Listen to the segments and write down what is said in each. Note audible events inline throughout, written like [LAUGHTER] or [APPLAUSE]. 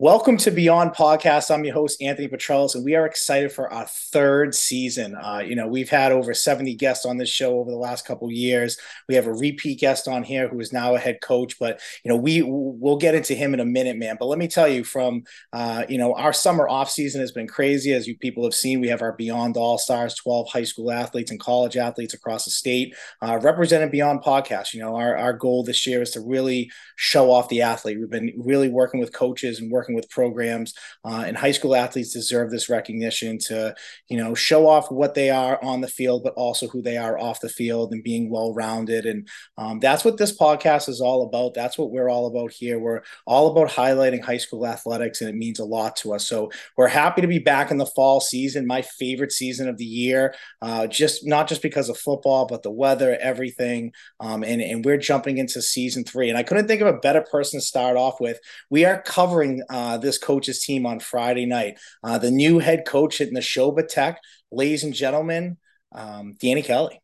Welcome to Beyond Podcast. I'm your host, Anthony Petrellis, and we are excited for our third season. Uh, you know, we've had over 70 guests on this show over the last couple years. We have a repeat guest on here who is now a head coach, but you know, we we'll get into him in a minute, man. But let me tell you, from uh, you know, our summer off season has been crazy, as you people have seen. We have our Beyond All Stars, 12 high school athletes and college athletes across the state uh, represented Beyond Podcast. You know, our our goal this year is to really show off the athlete. We've been really working with coaches and working working with programs, uh, and high school athletes deserve this recognition to, you know, show off what they are on the field, but also who they are off the field and being well rounded. And um, that's what this podcast is all about. That's what we're all about here. We're all about highlighting high school athletics, and it means a lot to us. So we're happy to be back in the fall season, my favorite season of the year, uh, just not just because of football, but the weather, everything. Um, and, and we're jumping into season three. And I couldn't think of a better person to start off with. We are covering uh, uh, this coach's team on Friday night. Uh, the new head coach at Nashoba Tech, ladies and gentlemen, um, Danny Kelly.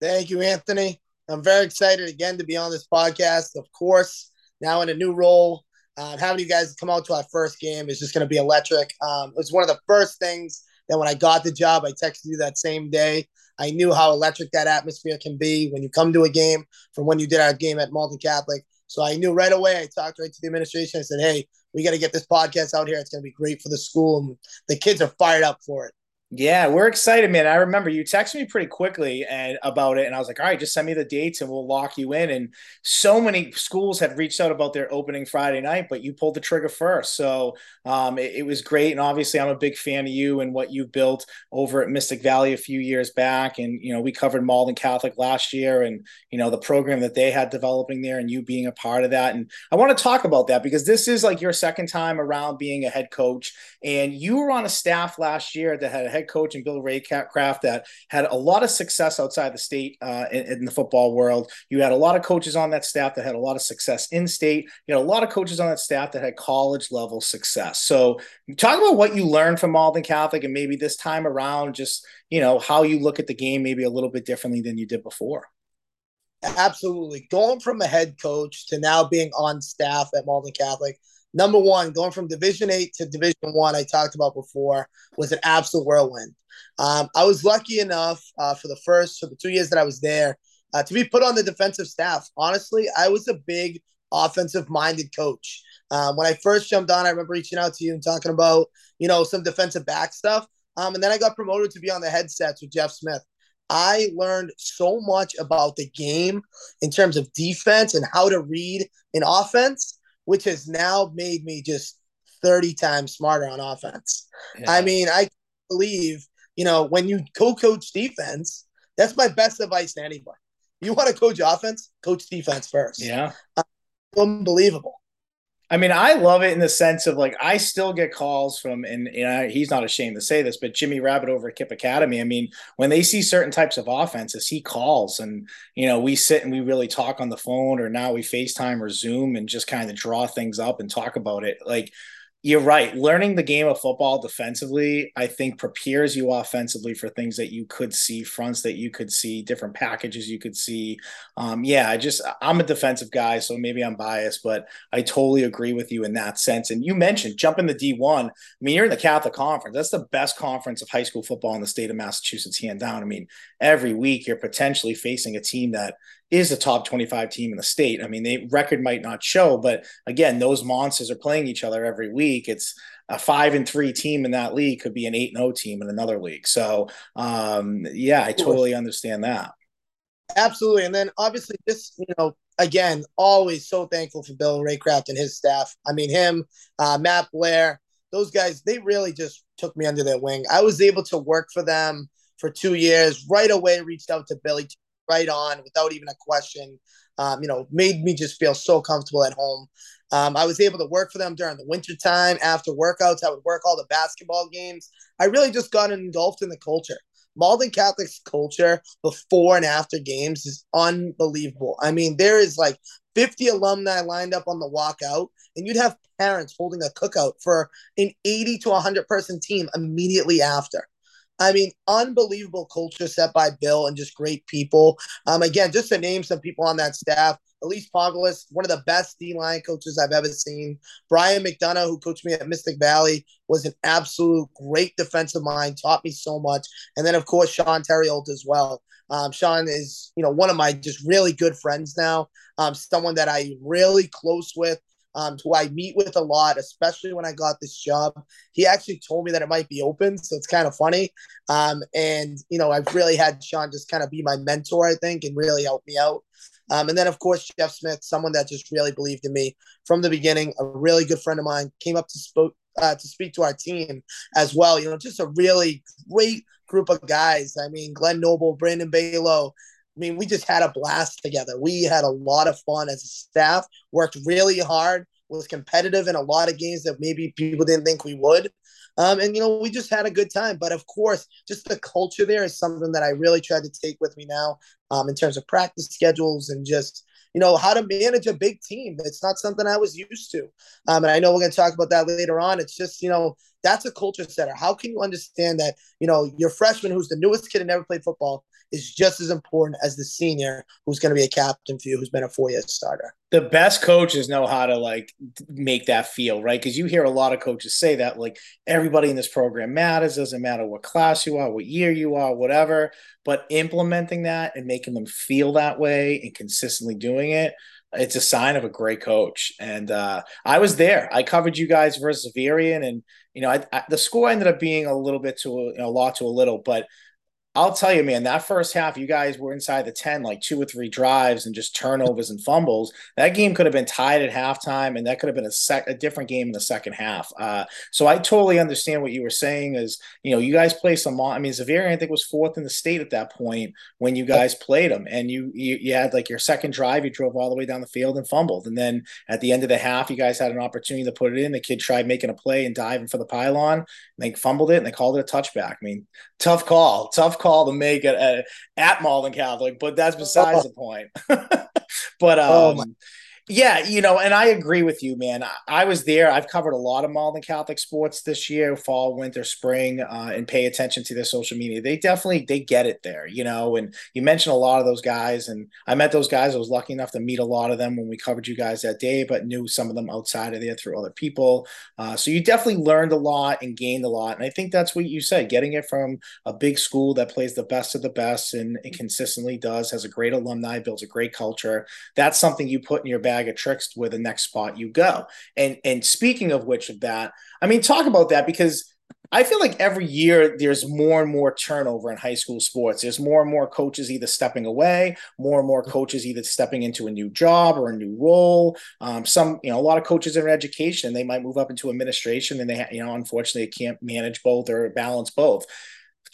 Thank you, Anthony. I'm very excited again to be on this podcast. Of course, now in a new role, uh, having you guys come out to our first game is just going to be electric. Um, it was one of the first things that when I got the job, I texted you that same day. I knew how electric that atmosphere can be when you come to a game from when you did our game at Malden Catholic. So I knew right away. I talked right to the administration. I said, "Hey, we got to get this podcast out here. It's going to be great for the school, and the kids are fired up for it." Yeah, we're excited, man. I remember you texted me pretty quickly and about it, and I was like, "All right, just send me the dates and we'll lock you in." And so many schools have reached out about their opening Friday night, but you pulled the trigger first, so um, it, it, was great. And obviously, I'm a big fan of you and what you built over at Mystic Valley a few years back. And you know, we covered Malden Catholic last year, and you know the program that they had developing there, and you being a part of that. And I want to talk about that because this is like your second time around being a head coach, and you were on a staff last year that had head coach and Bill Raycraft that had a lot of success outside the state uh, in, in, the football world. You had a lot of coaches on that staff that had a lot of success in state. You had a lot of coaches on that staff that had college level success. So talk about what you learned from Malden Catholic and maybe this time around, just you know how you look at the game maybe a little bit differently than you did before. Absolutely. Going from a head coach to now being on staff at Malden Catholic number one, going from Division Eight to Division One, I, talked about before, was an absolute whirlwind. Um, I was lucky enough uh, for the first for the two years that I was there uh, to be put on the defensive staff. Honestly, I was a big offensive minded coach. Um, when I first jumped on, I remember reaching out to you and talking about you know some defensive back stuff. Um, and then I got promoted to be on the headsets with Jeff Smith. I learned so much about the game in terms of defense and how to read an offense which has now made me just 30 times smarter on offense. Yeah. I mean, I believe, you know, when you co coach defense, that's my best advice to anybody. You want to coach offense, coach defense first. Yeah. Uh, unbelievable. I mean, I love it in the sense of like I still get calls from, and, and he's not ashamed to say this, but Jimmy Rabbit over at KIPP Academy. I mean, when they see certain types of offenses, he calls, and you know, we sit and we really talk on the phone, or now we FaceTime or Zoom and just kind of draw things up and talk about it. Like you're right. Learning the game of football defensively, I think, prepares you offensively for things that you could see, fronts that you could see, different packages you could see. Um, yeah, I just I'm a defensive guy, so maybe I'm biased, but I totally agree with you in that sense. And you mentioned jumping the D1. I mean, you're in the Catholic Conference. That's the best conference of high school football in the state of Massachusetts, hand down. I mean, every week you're potentially facing a team that is a top 25 team in the state. I mean, the record might not show, but again, those monsters are playing each other every week. It's a five and three team in that league could be an eight and O team in another league. So, um, yeah, I totally understand that. Absolutely. And then obviously, this, you know, again, always so thankful for Bill Raycraft and his staff. I mean, him, uh, Matt Blair, those guys, they really just took me under their wing. I was able to work for them for two years. Right away, reached out to Billy right on without even a question. Um, you know, made me just feel so comfortable at home. Um, I was able to work for them during the winter time after workouts. I would work all the basketball games. I really just got engulfed in the culture. Malden Catholic's culture before and after games is unbelievable. I mean, there is like 50 alumni lined up on the walkout, and you'd have parents holding a cookout for an 80 to 100 person team immediately after. I mean, unbelievable culture set by Bill and just great people. Um, again, just to name some people on that staff, Elise Pongolis, one of the best D line coaches I've ever seen. Brian McDonough, who coached me at Mystic Valley, was an absolute great defensive mind, taught me so much. And then, of course, Sean Terriolt as well. Um, Sean is, you know, one of my just really good friends now. Um, someone that I really close with um, who I meet with a lot, especially when I got this job. He actually told me that it might be open, so it's kind of funny. Um, and you know, I've really had Sean just kind of be my mentor, I think, and really help me out. Um, and then, of course, Jeff Smith, someone that just really believed in me from the beginning. A really good friend of mine came up to spoke uh, to speak to our team as well. You know, just a really great group of guys. I mean, Glenn Noble, Brandon Balo, I mean, we just had a blast together. We had a lot of fun as a staff, worked really hard, was competitive in a lot of games that maybe people didn't think we would. Um, and, you know, we just had a good time. But of course, just the culture there is something that I really tried to take with me now um, in terms of practice schedules and just, you know, how to manage a big team. It's not something I was used to. Um, and I know we're going to talk about that later on. It's just, you know, that's a culture setter. How can you understand that, you know, your freshman who's the newest kid and never played football is just as important as the senior who's going to be a captain for you, who's been a four year starter. The best coaches know how to like make that feel right because you hear a lot of coaches say that like everybody in this program matters. Doesn't matter what class you are, what year you are, whatever. But implementing that and making them feel that way and consistently doing it it's a sign of a great coach. And uh, I was there. I covered you guys versus Xaverian, and you know, I, I, the score ended up being a little bit to a, you know, a lot to a little, but I'll tell you, man, that first half, you guys were inside the 10, like two or three drives and just turnovers and fumbles. That game could have been tied at halftime, and that could have been a, sec- a different game in the second half. Uh, so I totally understand what you were saying is, you know, you guys play some, I mean, Xavier, I think, was fourth in the state at that point when you guys played them. And you, you, you had like your second drive, you drove all the way down the field and fumbled. And then at the end of the half, you guys had an opportunity to put it in. The kid tried making a play and diving for the pylon, they fumbled it and they called it a touchback. I mean, tough call, tough call to make it at, at Malden Catholic, but that's besides the point. [LAUGHS] but oh, um, yeah, you know, and I agree with you, man. I, I, was there. I've covered a lot of Malden Catholic sports this year, fall, winter, spring, uh, and pay attention to their social media. They definitely they get it there, you know. And you mentioned a lot of those guys, and I met those guys. I was lucky enough to meet a lot of them when we covered you guys that day, but knew some of them outside of there through other people. Uh, so you definitely learned a lot and gained a lot. And I think that's what you said, getting it from a big school that plays the best of the best and, and consistently does, has a great alumni, builds a great culture. That's something you put in your bag bag of tricks where the next spot you go. And and speaking of which of that, I mean, talk about that because I feel like every year there's more and more turnover in high school sports. There's more and more coaches either stepping away, more and more coaches either stepping into a new job or a new role. Um, some, you know, a lot of coaches in education, they might move up into administration and they, you know, unfortunately can't manage both or balance both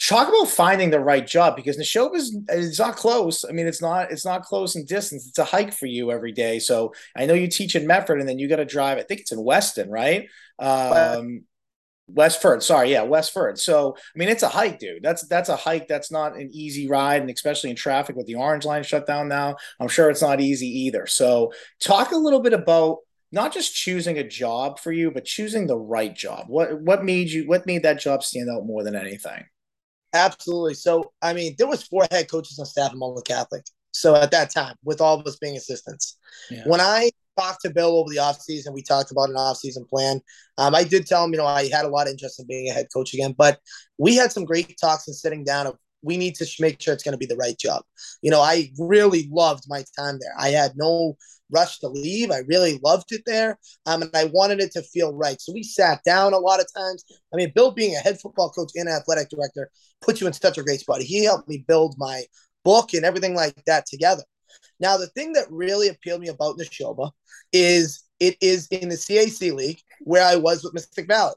talk about finding the right job because Nashoba is it's not close. I mean, it's not it's not close in distance. It's a hike for you every day. So I know you teach in Medford, and then you got to drive. I think it's in Weston, right? Um, Westford, sorry, yeah, Westford. So I mean, it's a hike, dude. That's that's a hike. That's not an easy ride, and especially in traffic with the orange line shut down now, I'm sure it's not easy either. So talk a little bit about not just choosing a job for you, but choosing the right job. What what made you what made that job stand out more than anything? Absolutely. So, I mean, there was four head coaches on staff at Malden Catholic. So at that time, with all of us being assistants, yeah. when I talked to Bill over the offseason, we talked about an offseason plan. Um, I did tell him, you know, I had a lot of interest in being a head coach again, but we had some great talks and sitting down of we need to make sure it's going to be the right job. You know, I really loved my time there. I had no rush to leave. I really loved it there. Um, and I wanted it to feel right. So we sat down a lot of times. I mean, Bill being a head football coach and athletic director puts you in such a great spot. He helped me build my book and everything like that together. Now, the thing that really appealed me about Nashoba is it is in the CAC league where I was with Mystic Valley.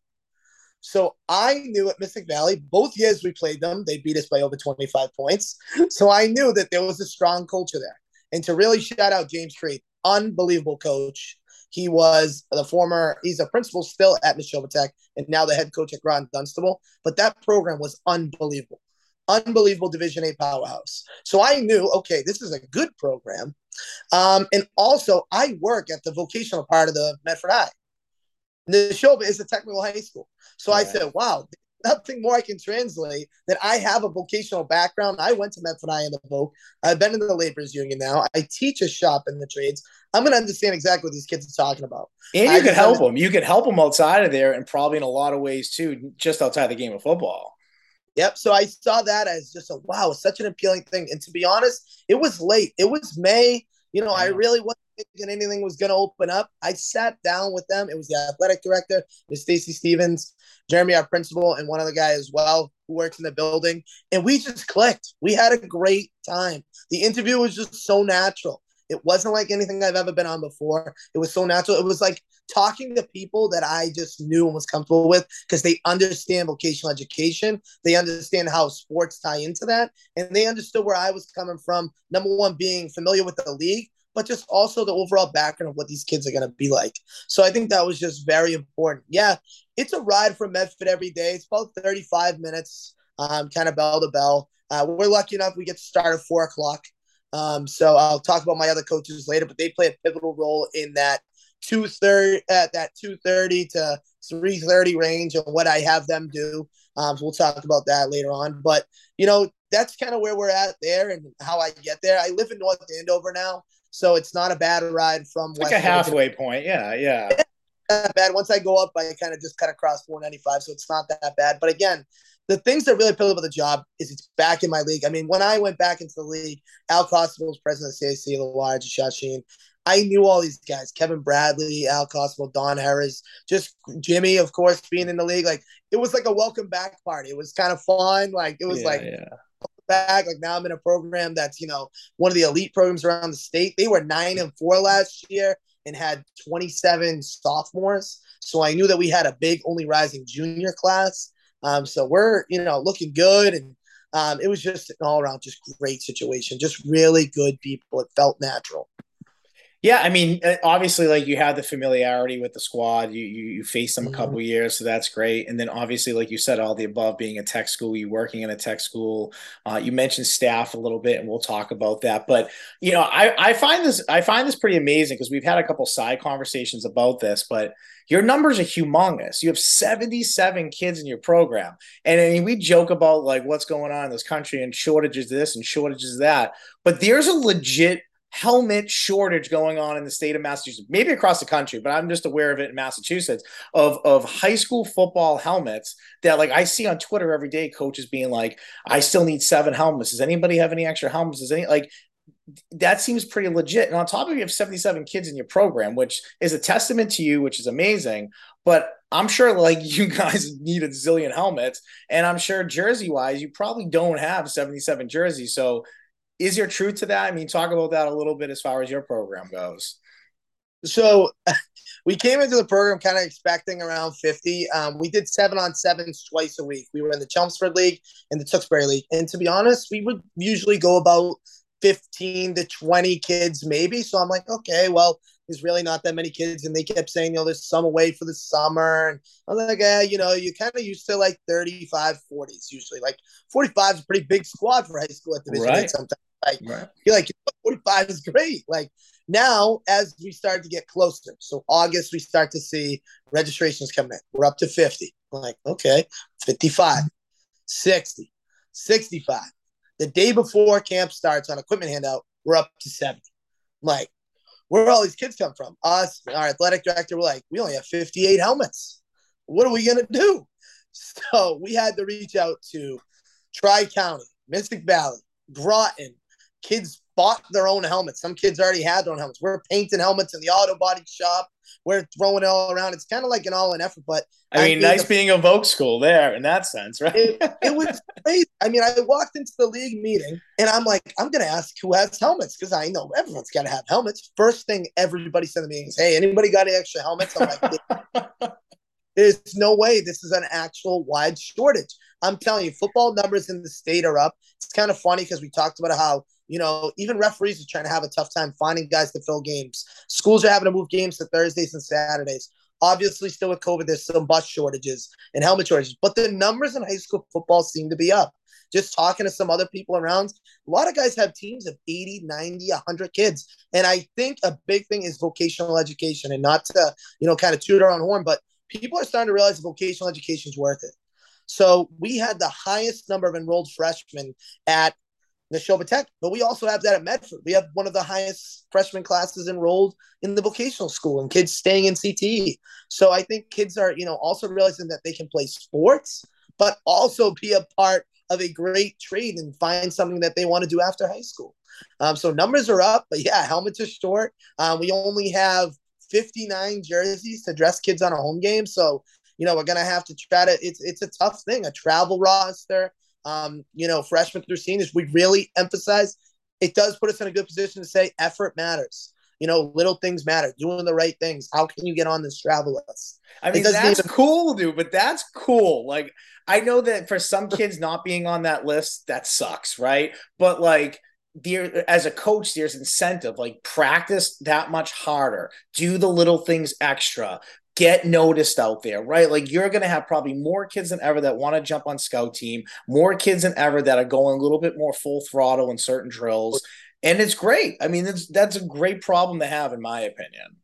So I knew at Mystic Valley, both years we played them, they beat us by over 25 points. So I knew that there was a strong culture there. And to really shout out James Creed, unbelievable coach. He was the former, he's a principal still at Nashoba Tech and now the head coach at Groton Dunstable. But that program was unbelievable. Unbelievable Division A powerhouse. So I knew, okay, this is a good program. Um, and also, I work at the vocational part of the Medford High. Nashoba is a technical high school. So I said, wow, nothing more I can translate that I have a vocational background. I went to Medford I in the Voc. I've been in the laborers union now. I teach a shop in the trades. I'm going to understand exactly what these kids are talking about. And you could help them. You could help them outside of there, and probably in a lot of ways too, just outside the game of football. Yep. So I saw that as just a wow, such an appealing thing. And to be honest, it was late. It was May. You know, I really wasn't thinking anything was going to open up. I sat down with them. It was the athletic director, Miss Stacy Stevens, Jeremy, our principal, and one other guy as well who works in the building. And we just clicked. We had a great time. The interview was just so natural. It wasn't like anything I've ever been on before. It was so natural. It was like talking to people that I just knew and was comfortable with because they understand vocational education. They understand how sports tie into that. And they understood where I was coming from. Number one, being familiar with the league, but just also the overall background of what these kids are going to be like. So I think that was just very important. Yeah, it's a ride from Medford every day. It's about 35 minutes, um, kind of bell to bell. Uh, we're lucky enough we get to start at four o'clock. Um, so I'll talk about my other coaches later, but they play a pivotal role in that two thirty at that two thirty to three thirty range and what I have them do. Um, so we'll talk about that later on. But you know, that's kind of where we're at there and how I get there. I live in North Andover now, so it's not a bad ride from it's like a halfway point. Yeah, yeah. Not bad. Once I go up, I kind of just cut across 495, so it's not that bad. But again, the things that really appeal about the job is it's back in my league. I mean, when I went back into the league, Al Costa was president of the CAC, Large, Shashin. I knew all these guys: Kevin Bradley, Al Cosmo, Don Harris, just Jimmy, of course, being in the league. Like it was like a welcome back party. It was kind of fun. Like it was yeah, like yeah. back. Like now I'm in a program that's you know one of the elite programs around the state. They were nine and four last year and had 27 sophomores. So I knew that we had a big, only rising junior class. Um, so we're you know looking good and. Um, it was just an all around just great situation, just really good people. It felt natural. Yeah, I mean, uh, obviously, like you have the familiarity with the squad. You you, you face them a mm-hmm. couple years, so that's great. And then obviously, like you said, all the above being a tech school, you working in a tech school. Uh, you mentioned staff a little bit, and we'll talk about that. But you know, I I find this I find this pretty amazing because we've had a couple side conversations about this, but your numbers are humongous. You have 77 kids in your program. And I mean, we joke about like what's going on in this country and shortages this and shortages that, but there's a legit helmet shortage going on in the state of Massachusetts, maybe across the country, but I'm just aware of it in Massachusetts of of high school football helmets that like I see on Twitter every day coaches being like I still need seven helmets. Does anybody have any extra helmets? Does any like that seems pretty legit. And on top of you have 77 kids in your program, which is a testament to you, which is amazing. But I'm sure like [LAUGHS] you guys need a zillion helmets. And I'm sure jersey wise, you probably don't have 77 jerseys. So is there truth to that? I mean, talk about that a little bit as far as your program goes. So [LAUGHS] we came into the program kind of expecting around 50. Um, we did seven on sevens twice a week. We were in the Chelmsford League and the Tewksbury League. And to be honest, we would usually go about 15 to 20 kids, maybe. So I'm like, okay, well, there's really not that many kids. And they kept saying, you know, there's some away for the summer. And I'm like, yeah, you know, you kind of used to like 35, 40s usually. Like 45 is a pretty big squad for high school at Division right. sometimes. Like, right. you're like, 45 is great. Like, now, as we start to get closer, so August, we start to see registrations come in. We're up to 50. I'm like, okay, 55, 60, 65. The day before camp starts on equipment handout, we're up to 70. I'm like, where all these kids come from? Us, our athletic director, we're like, we only have 58 helmets. What are we going to do? So we had to reach out to Tri County, Mystic Valley, Groton, kids bought their own helmets. Some kids already had their own helmets. We're painting helmets in the auto body shop. We're throwing it all around. It's kind of like an all in effort, but I mean, nice being a Voc school there in that sense, right? it, it was crazy. I mean, I walked into the league meeting and I'm like, I'm going to ask who has helmets because I know everyone's got to have helmets. First thing everybody said to me is, Hey, anybody got any extra helmets? I'm like, [LAUGHS] There's no way this is an actual wide shortage. I'm telling you, football numbers in the state are up. It's kind of funny because we talked about how you know, even referees are trying to have a tough time finding guys to fill games. Schools are having to move games to Thursdays and Saturdays. Obviously, still with COVID, there's some bus shortages and helmet shortages, but the numbers in high school football seem to be up. Just talking to some other people around, a lot of guys have teams of 80, 90, 100 kids. And I think a big thing is vocational education and not to, you know, kind of toot our own horn, but people are starting to realize vocational education is worth it. So we had the highest number of enrolled freshmen at Nashoba Tech, but we also have that at Medford. We have one of the highest freshman classes enrolled in the vocational school and kids staying in CTE. So I think kids are, you know, also realizing that they can play sports, but also be a part of a great trade and find something that they want to do after high school. Um, so numbers are up, but yeah, helmets are short. Um, we only have 59 jerseys to dress kids on a home game. So, you know, we're going to have to try to, it's, it's a tough thing, a travel roster um, you know, freshmen through seniors, we really emphasize it does put us in a good position to say effort matters. You know, little things matter, doing the right things. How can you get on this travel list? I mean, that's even- cool, dude, but that's cool. Like, I know that for some kids not being on that list, that sucks, right? But like, there as a coach there's incentive like practice that much harder do the little things extra get noticed out there, right? Like you're going to have probably more kids than ever that want to jump on scout team, more kids than ever that are going a little bit more full throttle in certain drills. And it's great. I mean, that's that's a great problem to have in my opinion.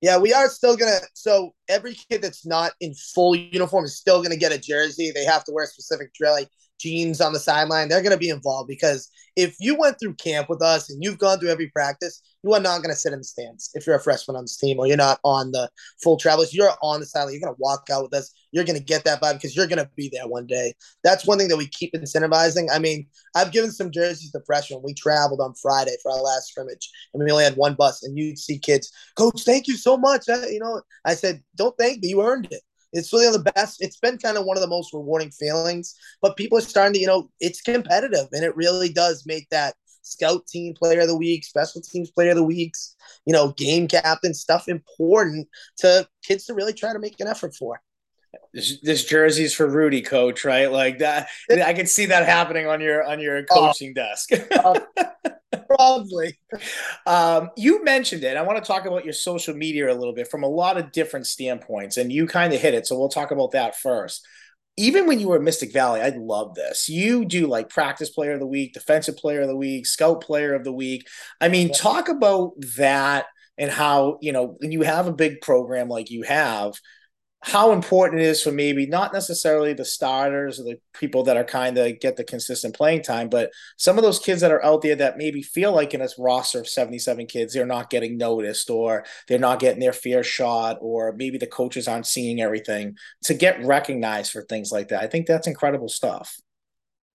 Yeah, we are still gonna. So every kid that's not in full uniform is still gonna get a jersey. They have to wear a specific drill, like jeans on the sideline. They're gonna be involved because if you went through camp with us and you've gone through every practice, you are not going to sit in the stands if you're a freshman on this team or you're not on the full travelers. You're on the sideline. You're going to walk out with us. You're going to get that vibe because you're going to be there one day. That's one thing that we keep incentivizing. I mean, I've given some jerseys to freshmen. We traveled on Friday for our last scrimmage, and we only had one bus. And you'd see kids, Coach, thank you so much. I, you know, I said, don't thank me. You earned it. It's really the best. It's been kind of one of the most rewarding feelings. But people are starting to, you know, it's competitive, and it really does make that scout team player of the week, special teams player of the weeks, you know, game captain stuff important to kids to really try to make an effort for. This, this jersey's for Rudy, coach, right? Like that. I can see that happening on your on your coaching uh, desk. uh, probably. Um, you mentioned it. I want to talk about your social media a little bit from a lot of different standpoints, and you kind of hit it. So we'll talk about that first even when you were at Mystic Valley, I love this. You do like practice player of the week, defensive player of the week, scout player of the week. I mean, yeah. talk about that and how, you know, when you have a big program like you have, how important it is for maybe not necessarily the starters or the people that are kind of get the consistent playing time, but some of those kids that are out there that maybe feel like in a roster of 77 kids, they're not getting noticed or they're not getting their fair shot, or maybe the coaches aren't seeing everything to get recognized for things like that. I think that's incredible stuff.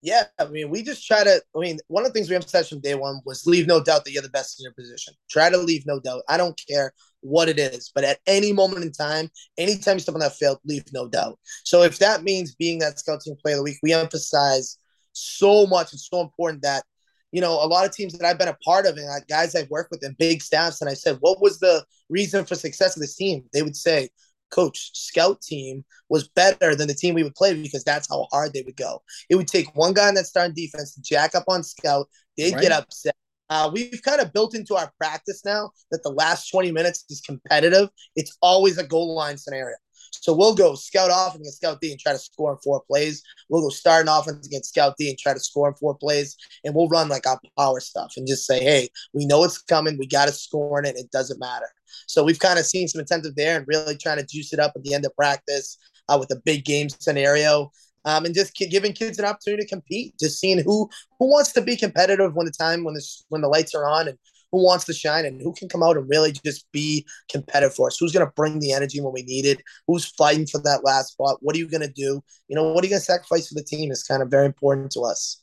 Yeah, I mean, we just try to. I mean, one of the things we emphasized from day one was leave no doubt that you're the best in your position. Try to leave no doubt. I don't care what it is. But at any moment in time, anytime you step on that field, leave no doubt. So if that means being that scout team player of the week, we emphasize so much. It's so important that, you know, a lot of teams that I've been a part of and guys I've worked with in big staffs, and I said, what was the reason for success of this team? They would say, coach scout team was better than the team we would play because that's how hard they would go. It would take one guy in that starting defense to jack up on scout. They'd right. get upset. Uh, we've kind of built into our practice now that the last 20 minutes is competitive. It's always a goal line scenario. So we'll go scout off against scout D and try to score in four plays. We'll go start an offense against scout D and try to score in four plays. And we'll run like our power stuff and just say, hey, we know it's coming. We got to score in it. It doesn't matter. So we've kind of seen some incentive there and really trying to juice it up at the end of practice uh, with a big game scenario um, and just giving kids an opportunity to compete, just seeing who who wants to be competitive when the time when the when the lights are on, and who wants to shine, and who can come out and really just be competitive for us. Who's going to bring the energy when we need it? Who's fighting for that last spot? What are you going to do? You know, what are you going to sacrifice for the team is kind of very important to us.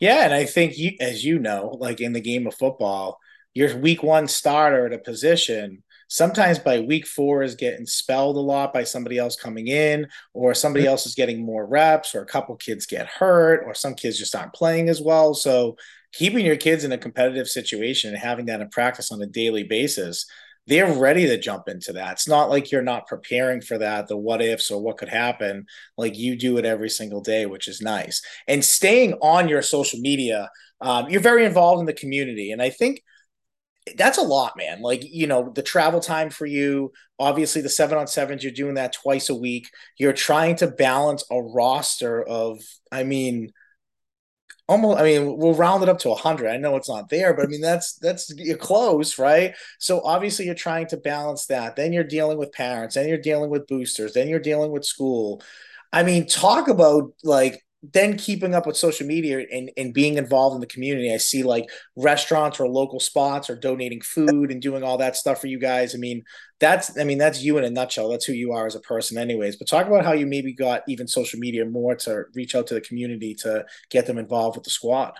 Yeah, and I think you, as you know, like in the game of football, your week one starter at a position sometimes by week four is getting spelled a lot by somebody else coming in, or somebody else is getting more reps, or a couple kids get hurt, or some kids just aren't playing as well. So keeping your kids in a competitive situation and having that in practice on a daily basis, they're ready to jump into that. It's not like you're not preparing for that, the what ifs or what could happen. Like you do it every single day, which is nice. And staying on your social media, um, you're very involved in the community. And I think that's a lot, man. Like, you know, the travel time for you, obviously the seven on sevens, you're doing that twice a week. You're trying to balance a roster of, I mean, almost, I mean, we'll round it up to 100. I know it's not there, but I mean, that's, that's, you're close, right? So obviously you're trying to balance that. Then you're dealing with parents, then you're dealing with boosters, then you're dealing with school. I mean, talk about like then keeping up with social media and, and being involved in the community. I see like restaurants or local spots or donating food and doing all that stuff for you guys. I mean, that's I mean, that's you in a nutshell. That's who you are as a person, anyways. But talk about how you maybe got even social media more to reach out to the community to get them involved with the squad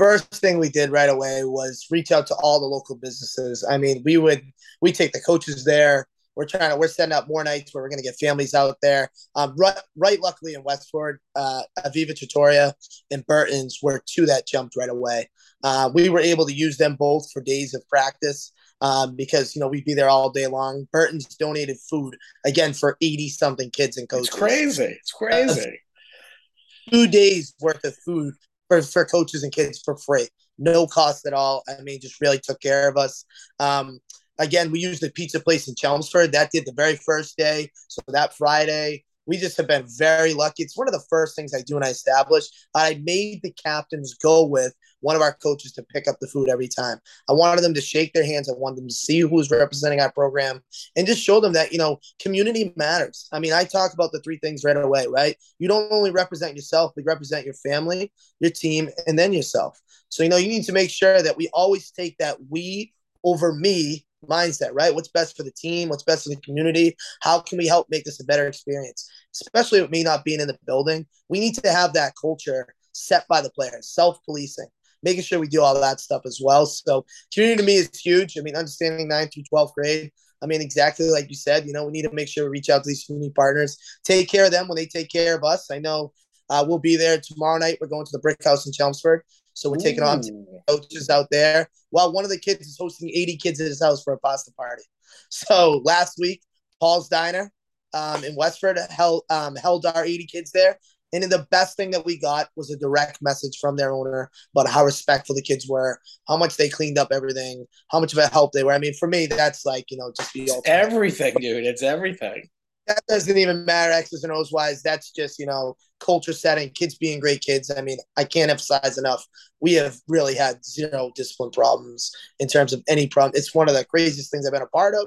first thing we did right away was reach out to all the local businesses. I mean, we would we take the coaches there. We're trying to we're setting up more nights where we're going to get families out there. Um, right, right, luckily in Westford, uh, Aviva Trattoria and Burton's were two that jumped right away. Uh, we were able to use them both for days of practice um, because you know we'd be there all day long. Burton's donated food again for eighty something kids and coaches. It's crazy. It's crazy. Uh, two days worth of food for, for coaches and kids for free. No cost at all. I mean, just really took care of us. Um, again, we used the pizza place in Chelmsford. That did the very first day. So that Friday, we just have been very lucky. It's one of the first things I do when I establish. I made the captains go with one of our coaches to pick up the food every time. I wanted them to shake their hands. I wanted them to see who's representing our program and just show them that, you know, community matters. I mean, I talk about the three things right away, right? You don't only represent yourself, but you represent your family, your team, and then yourself. So, you know, you need to make sure that we always take that we over me mindset, right? What's best for the team? What's best for the community? How can we help make this a better experience? Especially with me not being in the building, we need to have that culture set by the players, self policing, making sure we do all that stuff as well. So, community to me is huge. I mean, understanding 9th through 12th grade. I mean, exactly like you said, you know, we need to make sure we reach out to these community partners, take care of them when they take care of us. I know uh, we'll be there tomorrow night. We're going to the Brick House in Chelmsford. So we're taking Ooh. on coaches out there. While one of the kids is hosting 80 kids at his house for a pasta party. [LAUGHS] So last week, Paul's Diner um, in Westford held um, held our 80 kids there. And the best thing that we got was a direct message from their owner about how respectful the kids were, how much they cleaned up everything, how much of a help they were. I mean, for me, that's like, you know, just the everything, dude. It's everything. That doesn't even matter X's and O's wise. That's just, you know, culture setting, kids being great kids. I mean, I can't emphasize enough. We have really had zero discipline problems in terms of any problem. It's one of the craziest things I've been a part of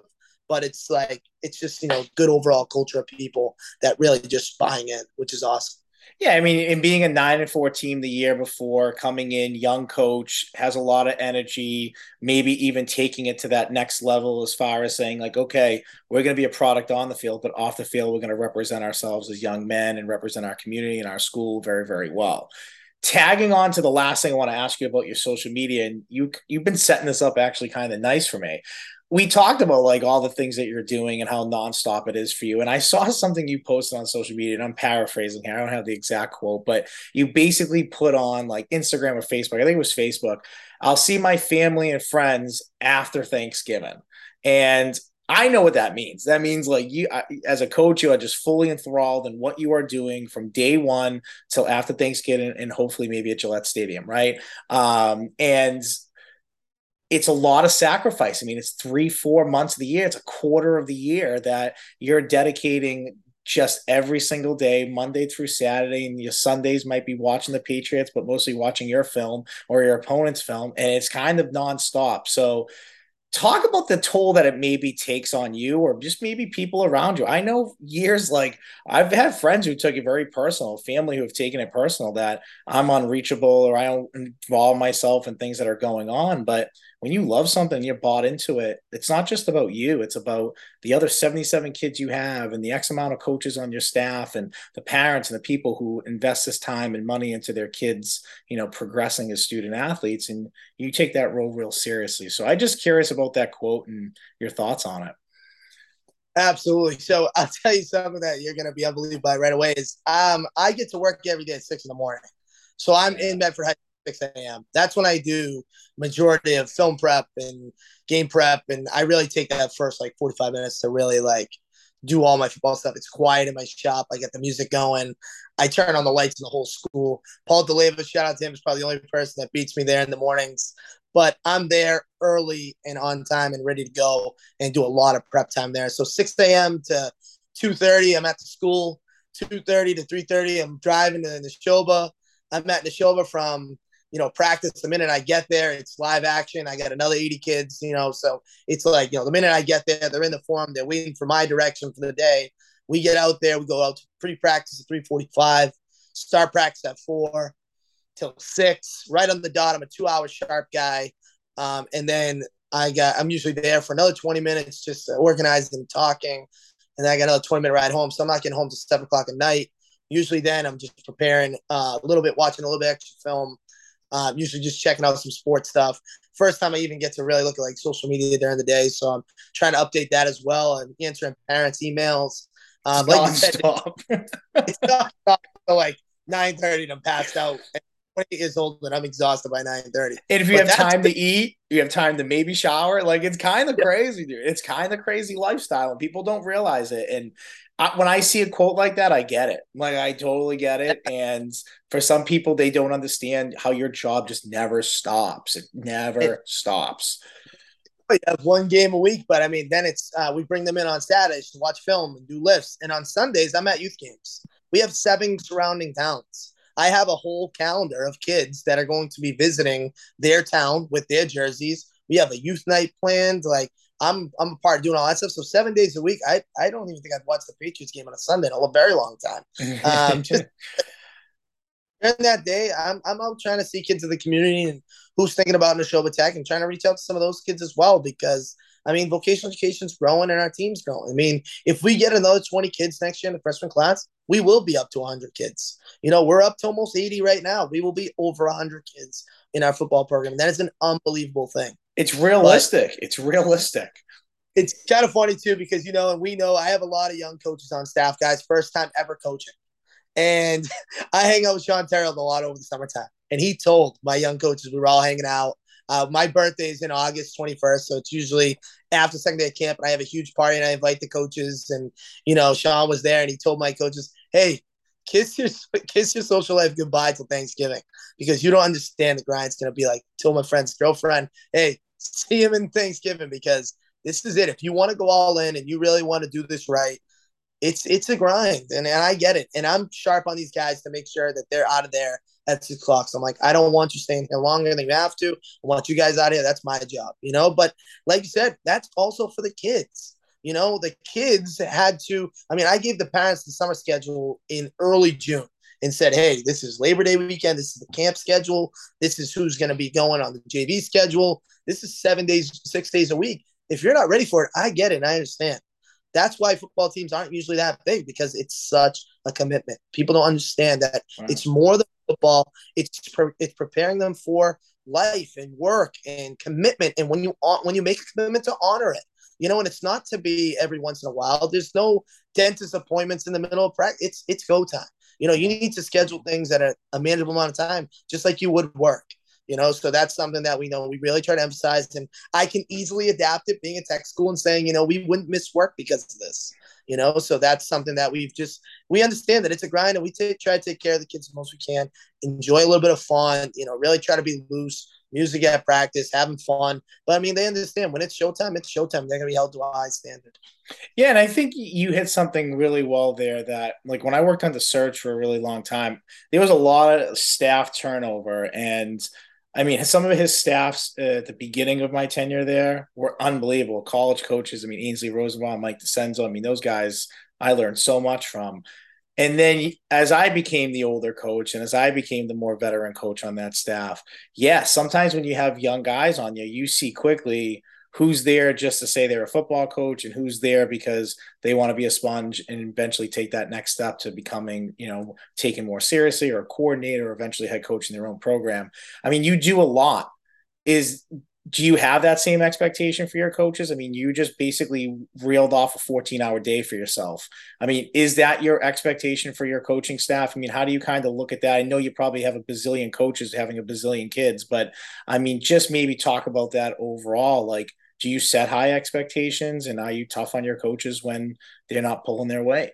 but it's like it's just you know good overall culture of people that really just buying in, which is awesome. Yeah, I mean, in being a nine and four team the year before, coming in, young coach has a lot of energy, maybe even taking it to that next level as far as saying, like, okay, we're going to be a product on the field, but off the field, we're going to represent ourselves as young men and represent our community and our school very, very well. Tagging on to the last thing I want to ask you about your social media, and you you've been setting this up actually kind of nice for me we talked about like all the things that you're doing and how nonstop it is for you. And I saw something you posted on social media, and I'm paraphrasing here. I don't have the exact quote, but you basically put on like Instagram or Facebook. I think it was Facebook. I'll see my family and friends after Thanksgiving. And I know what that means. That means like you, as a coach, you are just fully enthralled in what you are doing from day one till after Thanksgiving, and hopefully maybe at Gillette Stadium, right? Um, and it's a lot of sacrifice. I mean, it's three, four months of the year. It's a quarter of the year that you're dedicating just every single day, Monday through Saturday, and your Sundays might be watching the Patriots, but mostly watching your film or your opponent's film, and it's kind of nonstop. So talk about the toll that it maybe takes on you or just maybe people around you. I know years like I've had friends who took it very personal, family who have taken it personal that I'm unreachable or I don't involve myself in things that are going on. But when you love something, you're bought into it. It's not just about you, it's about the other 77 kids you have and the X amount of coaches on your staff and the parents and the people who invest this time and money into their kids, you know, progressing as student athletes. And you take that role real seriously. So I'm just curious about that quote and your thoughts on it. Absolutely. So [LAUGHS] I'll tell you something that you're going to be unbelievable by right away is um, I get to work every day at six in the morning. So I'm in Medford High 6 a.m. That's when I do majority of film prep and game prep, and I really take that first like 45 minutes to really like do all my football stuff. It's quiet in my shop. I get the music going. I turn on the lights in the whole school. Paul DeLeva, shout out to him, is probably the only person that beats me there in the mornings. But I'm there early and on time and ready to go and do a lot of prep time there. So 6 a.m. to 2:30, I'm at the school. 2:30 to 3:30, I'm driving to Nashoba. I'm at Nashoba from you know, practice the minute I get there, it's live action. I got another 80 kids, you know, so it's like, you know, the minute I get there, they're in the form, they're waiting for my direction for the day. We get out there, we go out to pre-practice at 3:45, start practice at four till six, right on the dot. I'm a two-hour sharp guy, um, and then I got I'm usually there for another 20 minutes, just organizing and talking, and then I got another 20 minute ride home. So I'm not getting home till seven o'clock at night. Usually, then I'm just preparing uh, a little bit, watching a little bit extra film. Uh, usually, just checking out some sports stuff. First time I even get to really look at like social media during the day, so I'm trying to update that as well and answering parents' emails. Um, like you said, it's not like 9:30 and I'm passed out. [LAUGHS] 28 years old and I'm exhausted by 9:30. And if you but have time to eat, you have time to maybe shower. Like it's kind of yeah. crazy, dude. It's kind of crazy lifestyle, and people don't realize it. And I, when I see a quote like that, I get it. Like I totally get it. [LAUGHS] And for some people, they don't understand how your job just never stops. It never it, stops. We have one game a week, but I mean, then it's uh, we bring them in on Saturdays to watch film and do lifts, and on Sundays I'm at youth games. We have seven surrounding towns. I have a whole calendar of kids that are going to be visiting their town with their jerseys. We have a youth night planned. Like I'm I'm a part of doing all that stuff. So seven days a week, I I don't even think I've watched the Patriots game on a Sunday in a very long time. Um, [LAUGHS] just during that day, I'm I'm out trying to see kids in the community and who's thinking about Nashoba Tech and trying to reach out to some of those kids as well because I mean vocational education's growing and our team's growing. I mean, if we get another 20 kids next year in the freshman class, we will be up to 100 kids. You know, we're up to almost 80 right now. We will be over 100 kids in our football program. That is an unbelievable thing. It's realistic. But it's realistic. It's kind of funny too because you know, and we know I have a lot of young coaches on staff, guys, first time ever coaching. And [LAUGHS] I hang out with Sean Terrell a lot over the summertime. And he told my young coaches we were all hanging out. Uh, my birthday is in August 21st, so it's usually after second day of camp, and I have a huge party, and I invite the coaches. And you know, Sean was there, and he told my coaches, "Hey, kiss your [LAUGHS] kiss your social life goodbye till Thanksgiving because you don't understand the grind's gonna be like. Tell my friend's girlfriend, hey, see him in Thanksgiving because this is it. If you want to go all in and you really want to do this right, it's it's a grind, and, and I get it. And I'm sharp on these guys to make sure that they're out of there at six o'clock. So I'm like, I don't want you staying here longer than you have to. I want you guys out here. That's my job, you know. But like you said, that's also for the kids. You know, the kids had to. I mean, I gave the parents the summer schedule in early June and said, hey, this is Labor Day weekend. This is the camp schedule. This is who's going to be going on the JV schedule. This is seven days, six days a week. If you're not ready for it, I get it. I understand. That's why football teams aren't usually that big because it's such a commitment. People don't understand that right. it's more than football. It's pre- it's preparing them for life and work and commitment. And when you uh, when you make a commitment to honor it, you know, and it's not to be every once in a while. There's no dentist appointments in the middle of practice. It's it's go time. You know, you need to schedule things at a, a manageable amount of time, just like you would work. You know, so that's something that we know we really try to emphasize. And I can easily adapt it being a tech school and saying, you know, we wouldn't miss work because of this. You know, so that's something that we've just we understand that it's a grind and we take, try to take care of the kids the most we can, enjoy a little bit of fun, you know, really try to be loose, music at practice, having fun. But I mean, they understand when it's showtime, it's showtime. They're gonna be held to a high standard. Yeah, and I think you hit something really well there. That like when I worked on the search for a really long time, there was a lot of staff turnover, and I mean, some of his staffs uh, at the beginning of my tenure there were unbelievable. College coaches. I mean, Ainsley Rosenbaum, Mike DeCenzo. I mean, those guys I learned so much from. And then as I became the older coach and as I became the more veteran coach on that staff, yeah, sometimes when you have young guys on you, you see quickly who's there just to say they're a football coach and who's there because they want to be a sponge and eventually take that next step to becoming, you know, taken more seriously or a coordinator or eventually head coach in their own program. I mean, you do a lot. Is do you have that same expectation for your coaches? I mean, you just basically reeled off a 14 hour day for yourself. I mean, is that your expectation for your coaching staff? I mean, how do you kind of look at that? I know you probably have a bazillion coaches having a bazillion kids, but I mean, just maybe talk about that overall. Like, do you set high expectations and are you tough on your coaches when they're not pulling their weight?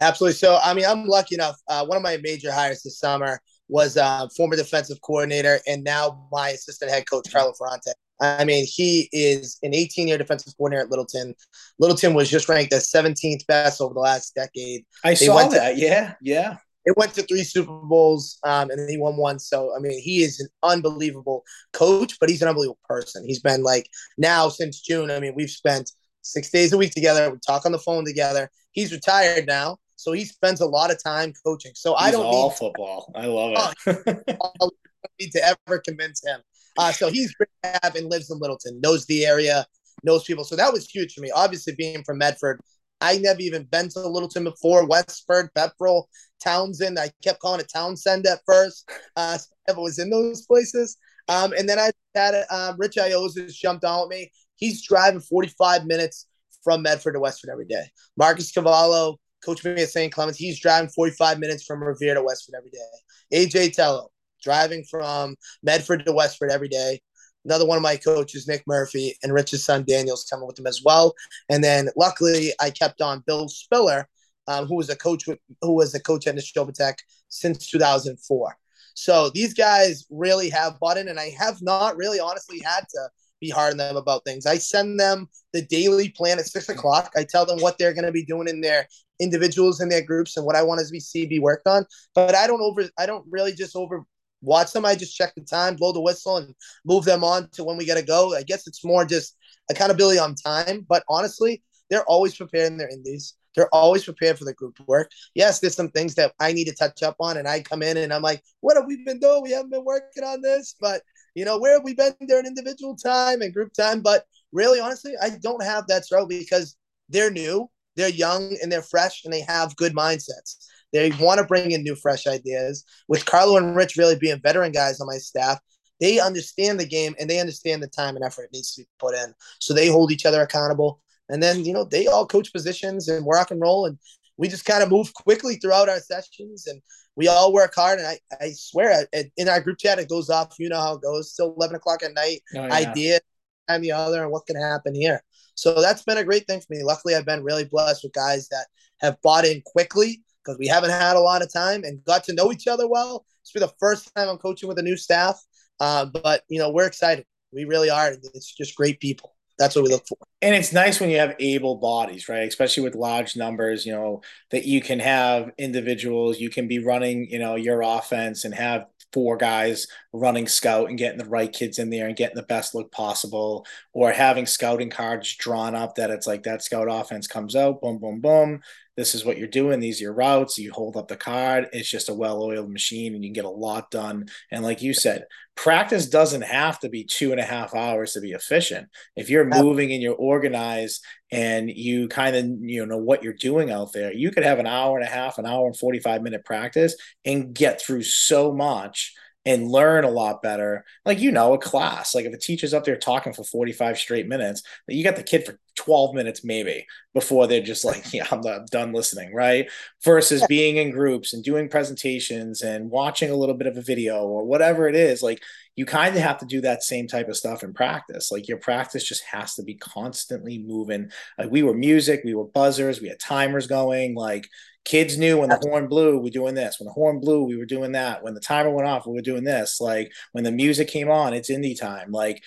Absolutely. So, I mean, I'm lucky enough. Uh, one of my major hires this summer was uh, former defensive coordinator and now my assistant head coach, Carlo Ferrante. I mean, he is an 18 year defensive coordinator at Littleton. Littleton was just ranked as 17th best over the last decade. I they saw that. To, yeah. Yeah. It went to three Super Bowls um, and he won one. So, I mean, he is an unbelievable coach, but he's an unbelievable person. He's been like now since June. I mean, we've spent six days a week together. We talk on the phone together. he's retired now, so he spends a lot of time coaching. So he's I don't all need football. I love it. Oh, [LAUGHS] need to ever convince him. Uh, so he's great to have and lives in Littleton, knows the area, knows people. So that was huge for me. Obviously, being from Medford, I never even been to Littleton before. Westford, Pepperell, Townsend. I kept calling it Townsend at first. Uh, so was in those places. Um, and then I had uh, Rich Iosas jumped on with me. He's driving 45 minutes from Medford to Westford every day. Marcus Cavallo, coach me at St. Clements, he's driving 45 minutes from Revere to Westford every day. AJ Tello, driving from Medford to Westford every day. Another one of my coaches, Nick Murphy, and Rich's son Daniel's coming with him as well. And then luckily, I kept on Bill Spiller, um, who was a coach with, who was a coach at Nashoba since 2004. So these guys really have bought in, and I have not really honestly had to be hard on them about things. I send them the daily plan at six o'clock. I tell them what they're going to be doing in their individuals in their groups and what I want to see be worked on. But I don't over, I don't really just over watch them. I just check the time, blow the whistle, and move them on to when we got to go. I guess it's more just accountability on time. But honestly, they're always preparing their indies. They're always prepared for the group work. Yes, there's some things that I need to touch up on, and I come in and I'm like, "What have we been doing? We haven't been working on this." But you know, where have we been during individual time and group time? But really, honestly, I don't have that struggle because they're new, they're young, and they're fresh, and they have good mindsets. They want to bring in new, fresh ideas. With Carlo and Rich really being veteran guys on my staff, they understand the game and they understand the time and effort it needs to be put in. So they hold each other accountable. And then, you know, they all coach positions and rock and roll. And we just kind of move quickly throughout our sessions and we all work hard. And I, I swear, in our group chat, it goes off. You know how it goes. Still 11 o'clock at night, oh, yeah. idea and the other, and what can happen here. So that's been a great thing for me. Luckily, I've been really blessed with guys that have bought in quickly because we haven't had a lot of time and got to know each other well. It's been the first time I'm coaching with a new staff, uh, but you know we're excited. We really are. It's just great people. That's what we look for. And it's nice when you have able bodies, right? Especially with large numbers, you know, that you can have individuals, you can be running, you know, your offense and have four guys running scout and getting the right kids in there and getting the best look possible, or having scouting cards drawn up that it's like that scout offense comes out, boom, boom, boom. This is what you're doing. These are your routes. You hold up the card. It's just a well oiled machine and you can get a lot done. And like you said, practice doesn't have to be two and a half hours to be efficient. If you're moving and you're organized and you kind of you know what you're doing out there, you could have an hour and a half, an hour and 45 minute practice and get through so much and learn a lot better. Like, you know, a class, like if a teacher's up there talking for 45 straight minutes, you got the kid for 12 minutes maybe before they're just like, [LAUGHS] yeah, I'm, not, done listening, right? Versus being in groups and doing presentations and watching a little bit of a video or whatever it is. Like, you kind of have to do that same type of stuff in practice. Like, your practice just has to be constantly moving. Like, we were music, we were buzzers, we had timers going. Like, kids knew when the horn blew, we are doing this. When the horn blew, we were doing that. When the timer went off, we were doing this. Like when the music came on, it's indie time. Like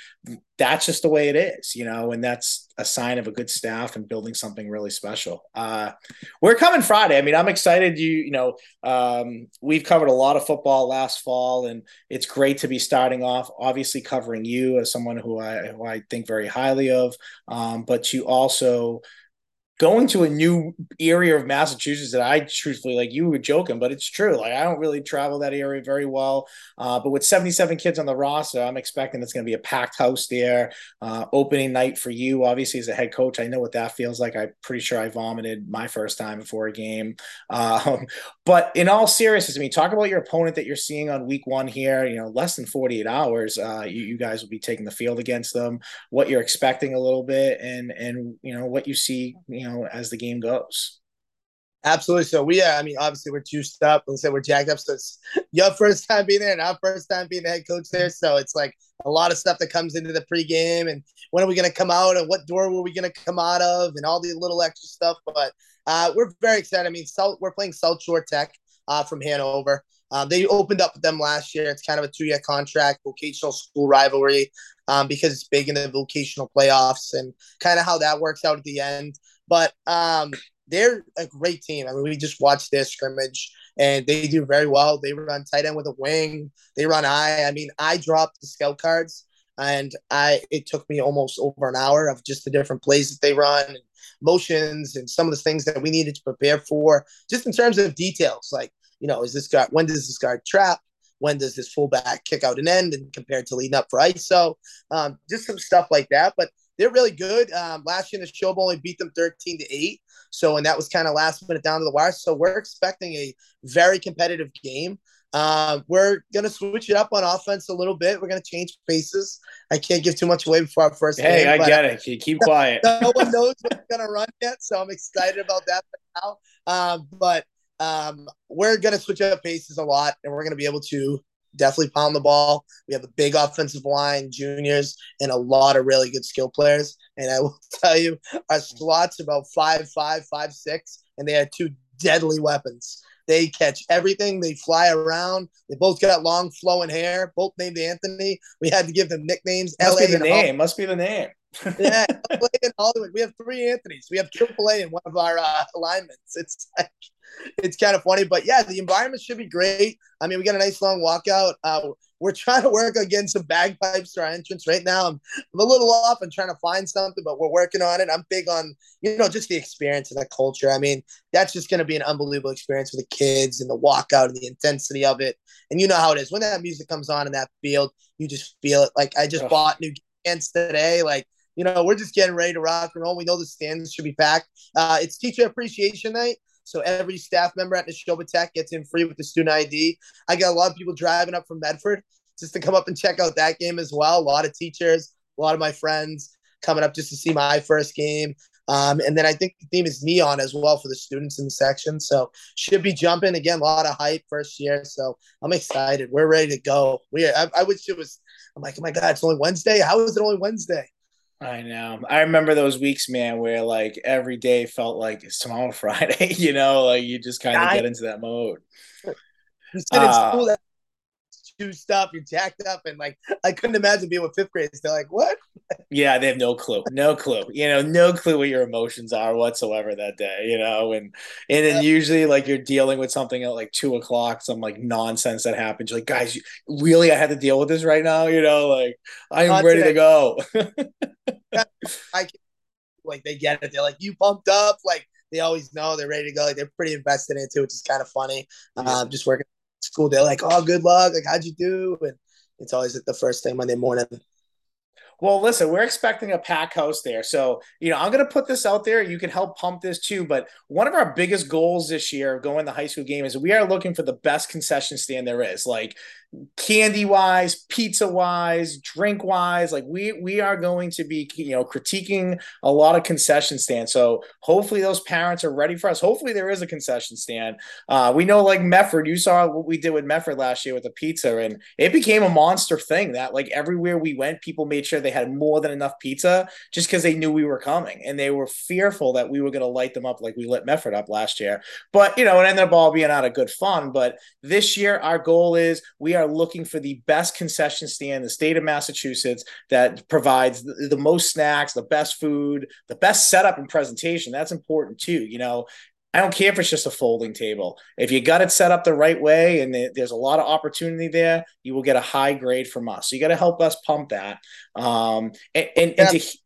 that's just the way it is, you know, and that's a sign of a good staff and building something really special. Uh, we're coming Friday. I mean, I'm excited. You, you know, um, we've covered a lot of football last fall, and it's great to be starting off. Obviously, covering you as someone who I who I think very highly of, um, but you also going to a new area of Massachusetts that I truthfully like you were joking, but it's true. Like I don't really travel that area very well. Uh, but with 77 kids on the roster, I'm expecting it's going to be a packed house there. Uh, opening night for you, obviously as a head coach, I know what that feels like. I'm pretty sure I vomited my first time before a game. [LAUGHS] Um, but in all seriousness, I mean, talk about your opponent that you're seeing on week one here. You know, less than 48 hours, uh, you, you guys will be taking the field against them. What you're expecting a little bit, and and you know what you see. You know, as the game goes. Absolutely. So we, are, I mean, obviously we're juiced up. and said we're jacked up. So it's [LAUGHS] your first time being there and our first time being the head coach there. So it's like a lot of stuff that comes into the pregame and when are we going to come out and what door were we going to come out of and all the little extra stuff. But uh, we're very excited. I mean, South, we're playing South Shore Tech uh, from Hanover. Um, they opened up with them last year. It's kind of a two-year contract, vocational school rivalry, um, because it's big in the vocational playoffs and kind of how that works out at the end. But um, they're a great team. I mean, we just watched their scrimmage and they do very well. They run tight end with a wing. They run I. I mean, I dropped the scout cards and I it took me almost over an hour of just the different plays that they run. motions and some of the things that we needed to prepare for, just in terms of details. Like, you know, is this guard, when does this guard trap? When does this fullback kick out an end and compared to leading up for ISO? Um, just some stuff like that. But they're really good. Um, last year in the show only beat them 13 to 8. So, and that was kind of last minute down to the wire. So, we're expecting a very competitive game. Uh, we're going to switch it up on offense a little bit. We're going to change paces. I can't give too much away before our first hey, game. Hey, I get it. Keep [LAUGHS] quiet. no one knows what's going to run yet. So, I'm excited about that now. Um, but um, we're going to switch up paces a lot and we're going to be able to definitely pound the ball. We have a big offensive line, juniors, and a lot of really good skill players. And I [LAUGHS] will tell you, our slots about five, five, five, six, and they had two deadly weapons. They catch everything. They fly around. They both got long flowing hair. Both named Anthony. We had to give them nicknames. Must LA be the name. Must be the name. [LAUGHS] yeah, and Hollywood. We have three Anthony's. We have AAA in one of our uh, alignments. It's like it's kind of funny, but yeah, the environment should be great. I mean, we got a nice long walkout. Uh, we're trying to work on getting some bagpipes to our entrance right now. I'm, I'm a little off and trying to find something, but we're working on it. I'm big on, you know, just the experience and the culture. I mean, that's just going to be an unbelievable experience for the kids and the walkout and the intensity of it. And you know how it is when that music comes on in that field, you just feel it. Like I just oh. bought new cans today. Like, you know, we're just getting ready to rock and roll. We know the stands should be packed. Uh, it's teacher appreciation night. So every staff member at Nashoba Tech gets in free with the student ID. I got a lot of people driving up from Medford just to come up and check out that game as well. A lot of teachers, a lot of my friends coming up just to see my first game. Um, and then I think the theme is neon as well for the students in the section. So should be jumping again. A lot of hype first year. So I'm excited. We're ready to go. We I, I wish it was. I'm like, oh my god, it's only Wednesday. How is it only Wednesday? I know. I remember those weeks, man, where like every day felt like it's tomorrow [LAUGHS] Friday. you know, like you just kind of get into that mode. You sit uh, in school, juiced up, you're jacked up, and like I couldn't imagine being with fifth graders. They're like, "What?" Yeah, they have no clue, no clue. You know, no clue what your emotions are whatsoever that day. You know, and and then yeah. usually like you're dealing with something at like two o'clock, some like nonsense that happens. You're like, guys, you, really, I had to deal with this right now. You know, like I'm Not ready today. to go. I [LAUGHS] like they get it. They're like, "You pumped up?" Like they always know they're ready to go. Like they're pretty invested into it which is kind of funny. Yeah. Um, just working school, they're like, "Oh, good luck! Like, how'd you do?" And it's always the first thing Monday morning. Well, listen, we're expecting a pack house there. So, you know, I'm going to put this out there. You can help pump this too. But one of our biggest goals this year of going the high school game is we are looking for the best concession stand there is. Like, candy wise, pizza wise, drink wise. Like we we are going to be you know critiquing a lot of concession stands. So hopefully those parents are ready for us. Hopefully there is a concession stand. Uh, we know like Medford, You saw what we did with Medford last year with the pizza, and it became a monster thing. That like everywhere we went, people made sure they had more than enough pizza just because they knew we were coming, and they were fearful that we were going to light them up like we lit Medford up last year. But you know, it ended up all being out of good fun. But this year, our goal is we are are looking for the best concession stand in the state of Massachusetts that provides the, the most snacks, the best food, the best setup and presentation. That's important too. You know, I don't care if it's just a folding table. If you got it set up the right way and there's a lot of opportunity there, you will get a high grade from us. So you got to help us pump that. Um, and, and, and to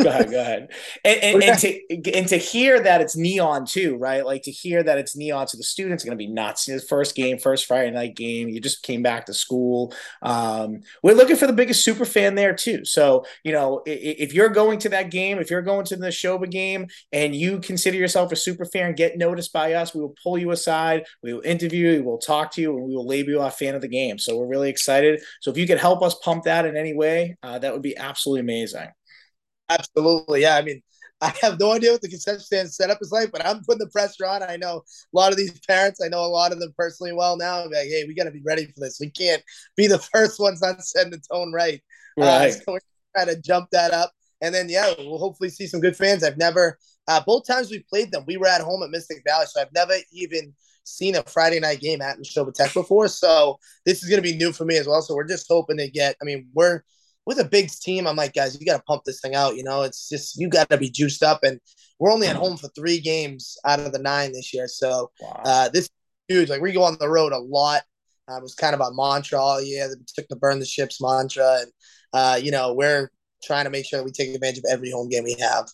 [LAUGHS] go ahead, go ahead. And, and, and, to and to hear that it's neon too, right? Like to hear that it's neon to the students, going to be nuts. The first game, first Friday night game. You just came back to school. Um, we're looking for the biggest super fan there too. So you know, if, if you're going to that game, if you're going to the Nashoba game, and you consider yourself a super fan, get noticed by us. We will pull you aside. We will interview you. We will talk to you, and we will label you a fan of the game. So we're really excited. So if you could help us pump that in any way, uh, that would be absolutely amazing. Absolutely. Yeah. I mean, I have no idea what the concession stand setup is like, but I'm putting the pressure on. I know a lot of these parents, I know a lot of them personally well now. I'm like, hey, we got to be ready for this. We can't be the [LAUGHS] first ones not setting the tone right. Uh, right. Uh, so we're trying to jump that up. And then, yeah, we'll hopefully see some good fans. I've never, uh, both times we played them, we were at home at Mystic Valley. So I've never even seen a Friday night game at Nashoba Tech before. So this is going to be new for me as well. So we're just hoping to get, I mean, we're, with a big team, I'm like, guys, you got to pump this thing out. You know, it's just you got to be juiced up, and we're only at home for three games out of the nine this year. So wow. uh, this is huge. Like we go on the road a lot. Uh, it was kind of our mantra all year. We took the burn the ships mantra, and uh, you know we're trying to make sure we take advantage of every home game we have.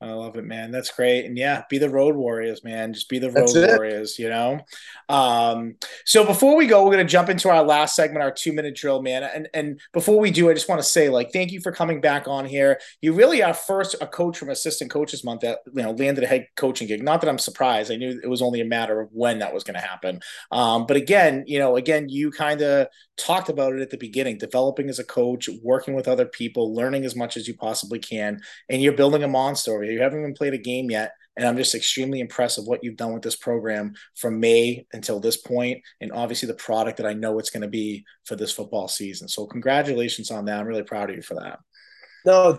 I love it, man. That's great. And yeah, be the road warriors, man. Just be the road warriors, you know? Um, so before we go, we're gonna jump into our last segment, our two minute drill, man. And and before we do, I just want to say, like, thank you for coming back on here. You really are first a coach from assistant coaches month that you know landed a head coaching gig. Not that I'm surprised. I knew it was only a matter of when that was gonna happen. Um, but again, you know, again, you kind of talked about it at the beginning, developing as a coach, working with other people, learning as much as you possibly can, and you're building a monster over here. You haven't even played a game yet. And I'm just extremely impressed of what you've done with this program from May until this point, and obviously the product that I know it's going to be for this football season. So congratulations on that. I'm really proud of you for that. No,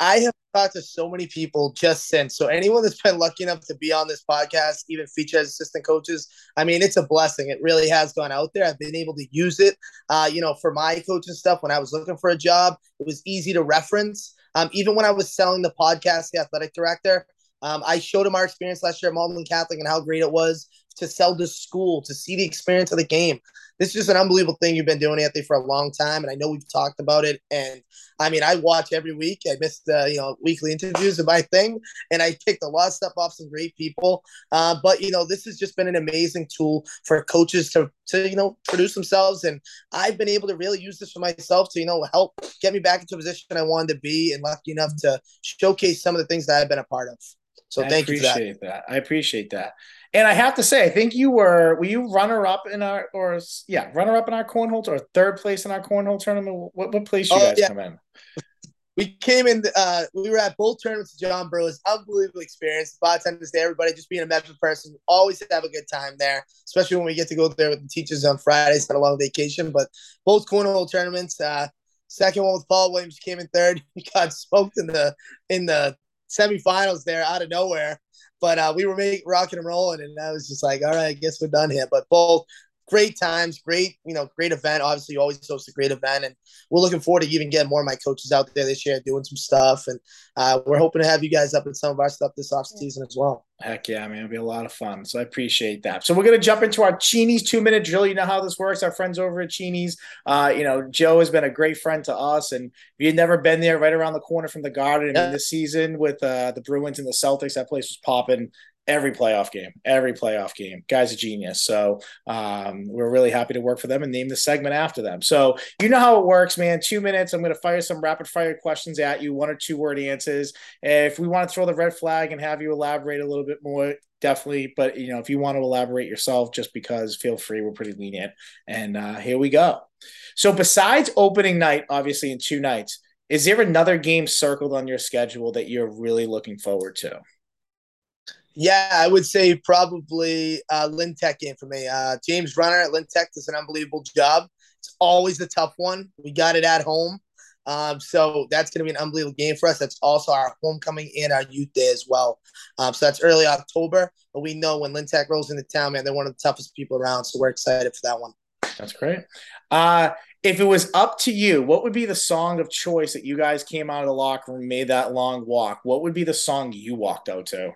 I have talked to so many people just since. So anyone that's been lucky enough to be on this podcast, even feature as assistant coaches, I mean, it's a blessing. It really has gone out there. I've been able to use it. Uh, you know, for my coaching stuff, when I was looking for a job, it was easy to reference. Um, even when I was selling the podcast, the athletic director, um, I showed him our experience last year at Malden Catholic and how great it was to sell to school, to see the experience of the game. This is just an unbelievable thing you've been doing, Anthony, for a long time. And I know we've talked about it. And I mean, I watch every week. I missed the you know weekly interviews of my thing, and I picked a lot of stuff off some great people. Uh, but you know, this has just been an amazing tool for coaches to to you know produce themselves, and I've been able to really use this for myself to you know help get me back into a position I wanted to be, and lucky enough to showcase some of the things that I've been a part of. So I thank you for that. that. I appreciate that. And I have to say, I think you were were you runner up in our or yeah runner up in our cornhole or third place in our cornhole tournament. What what place you oh, guys yeah. come in? We came in. Uh, we were at both tournaments. John Burroughs, unbelievable experience. Bartenders there, everybody just being a Memphis person. Always have a good time there, especially when we get to go there with the teachers on Fridays on a long vacation. But both cornhole tournaments. Uh, second one with Paul Williams came in third. [LAUGHS] He got smoked in the in the semifinals there out of nowhere. But uh, we were making rocking and rolling, and I was just like, all right, I guess we're done here. But both great times, great, you know, great event. Obviously, always host a great event, and we're looking forward to even getting more of my coaches out there this year doing some stuff. And uh, we're hoping to have you guys up in some of our stuff this off season as well. Heck yeah, man. It'll be a lot of fun. So I appreciate that. So we're going to jump into our Cheney's two minute drill. You know how this works. Our friends over at Cheney's, uh, you know, Joe has been a great friend to us. And if you've never been there, right around the corner from the garden, yeah. this season with uh, the Bruins and the Celtics, that place was popping every playoff game, every playoff game. Guy's a genius. So um, we're really happy to work for them and name the segment after them. So you know how it works, man. Two minutes. I'm going to fire some rapid fire questions at you, one or two word answers. If we want to throw the red flag and have you elaborate a little bit more, definitely. But you know, if you want to elaborate yourself, just because, feel free. We're pretty lenient. And uh, here we go. So besides opening night, obviously in two nights, is there another game circled on your schedule that you're really looking forward to? Yeah, I would say probably uh, Lynn Tech game for me. Uh, James Runner at Lynn Tech does an unbelievable job. It's always a tough one. We got it at home. Um, so that's going to be an unbelievable game for us. That's also our homecoming and our youth day as well. Um, so that's early October. But we know when Lynn Tech rolls into town, man, they're one of the toughest people around. So we're excited for that one. That's great. Uh, if it was up to you, what would be the song of choice that you guys came out of the locker room, made that long walk? What would be the song you walked out to?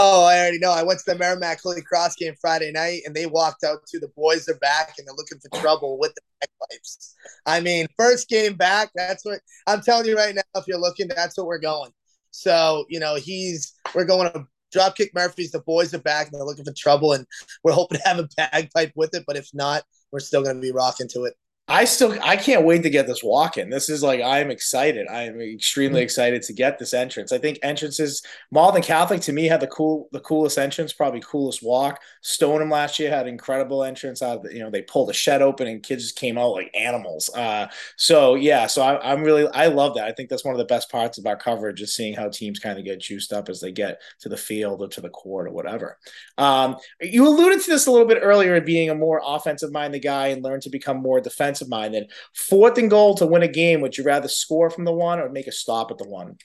Oh, I already know. I went to the Merrimack Holy Cross game Friday night, and they walked out to the boys are back, and they're looking for trouble with the bagpipes. I mean, first game back. That's what I'm telling you right now. If you're looking, that's what we're going. So you know, he's we're going to Dropkick Murphys. The boys are back, and they're looking for trouble, and we're hoping to have a bagpipe with it. But if not, we're still going to be rocking to it. I still I can't wait to get this walk in. This is like I'm excited. I am extremely mm-hmm. excited to get this entrance. I think entrances Malden Catholic to me had the cool the coolest entrance, probably coolest walk. Stoneham last year had incredible entrance. Out the, you know they pulled the shed open and kids just came out like animals. Uh, so yeah, so I, am really I love that. I think that's one of the best parts of our coverage is seeing how teams kind of get juiced up as they get to the field or to the court or whatever. Um, you alluded to this a little bit earlier, being a more offensive minded guy and learn to become more defensive defensive minded. Fourth and goal to win a game, would you rather score from the one or make a stop at the one?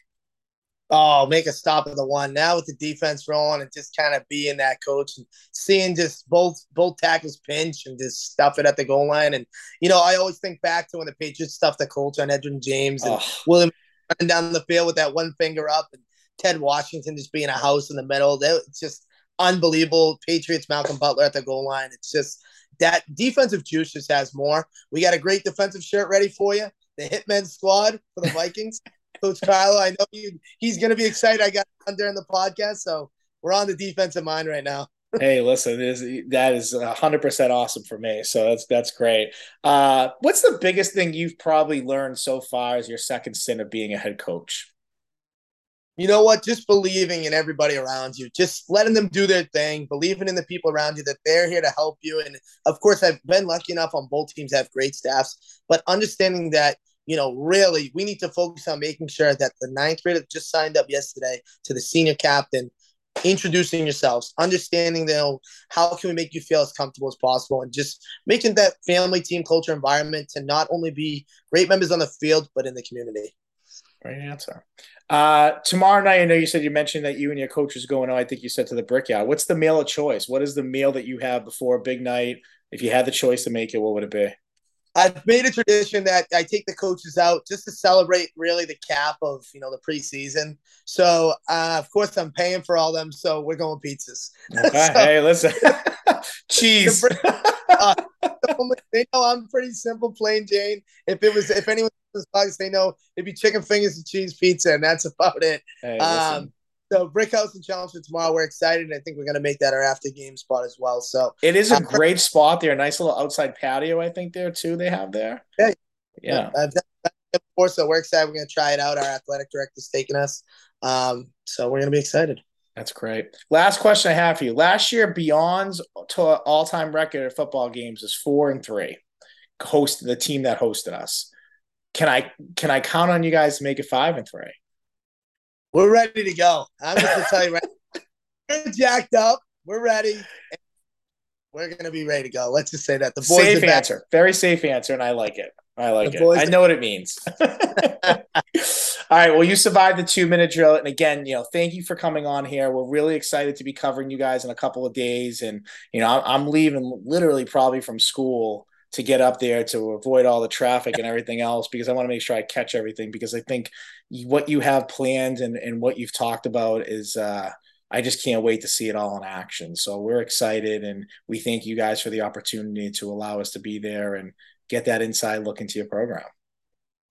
Oh, make a stop at the one. Now with the defense rolling and just kind of being that coach and seeing just both both tackles pinch and just stuff it at the goal line. And you know, I always think back to when the Patriots stuffed the Colts on Edgerrin James and oh. William running down the field with that one finger up and Ted Washington just being a house in the middle. That it's just unbelievable. Patriots Malcolm Butler at the goal line. It's just that defensive juice just has more. We got a great defensive shirt ready for you. The Hitmen squad for the Vikings. [LAUGHS] Coach Kylo. I know you, he's going to be excited. I got on during the podcast, so we're on the defensive mind right now. [LAUGHS] hey, listen, is that is hundred percent awesome for me. So that's that's great. Uh, what's the biggest thing you've probably learned so far as your second stint of being a head coach? You know what? Just believing in everybody around you, just letting them do their thing, believing in the people around you that they're here to help you. And of course, I've been lucky enough on both teams have great staffs, but understanding that you know, really, we need to focus on making sure that the ninth grader just signed up yesterday to the senior captain introducing yourselves, understanding you know how can we make you feel as comfortable as possible, and just making that family team culture environment to not only be great members on the field but in the community. Great answer. Uh, tomorrow night, I know you said you mentioned that you and your coach going on. I think you said to the Brickyard. What's the meal of choice? What is the meal that you have before a big night? If you had the choice to make it, what would it be? I've made a tradition that I take the coaches out just to celebrate really the cap of you know the preseason. So uh, of course I'm paying for all them. So we're going pizzas. [LAUGHS] Okay. so, hey, listen, [LAUGHS] cheese. Uh, [LAUGHS] they know I'm pretty simple, plain Jane. If it was, if anyone was podcast, they know it'd be chicken fingers and cheese pizza, and that's about it. Hey, um, so Brick House and Challenge for tomorrow. We're excited. I think we're going to make that our after game spot as well. So it is a uh, great spot there. A nice little outside patio, I think there too. They have there. Yeah, yeah. before, so we're excited. We're going to try it out. Our athletic director's taking us. Um, so we're going to be excited. That's great. Last question I have for you. Last year, Beyond's all-time record of football games is four and three. Host the team that hosted us. Can I can I count on you guys to make it five and three? We're ready to go. I'm just gonna tell you right. [LAUGHS] We're jacked up. We're ready. We're gonna be ready to go. Let's just say that the boys. Safe answer. Very safe answer, and I like it. I like the it. I know what it means. [LAUGHS] [LAUGHS] All right. Well, you survived the two minute drill. And again, you know, thank you for coming on here. We're really excited to be covering you guys in a couple of days. And, you know, I'm leaving literally probably from school to get up there to avoid all the traffic and everything else because I want to make sure I catch everything because I think what you have planned and, and what you've talked about is uh, I just can't wait to see it all in action. So we're excited and we thank you guys for the opportunity to allow us to be there and get that inside look into your program.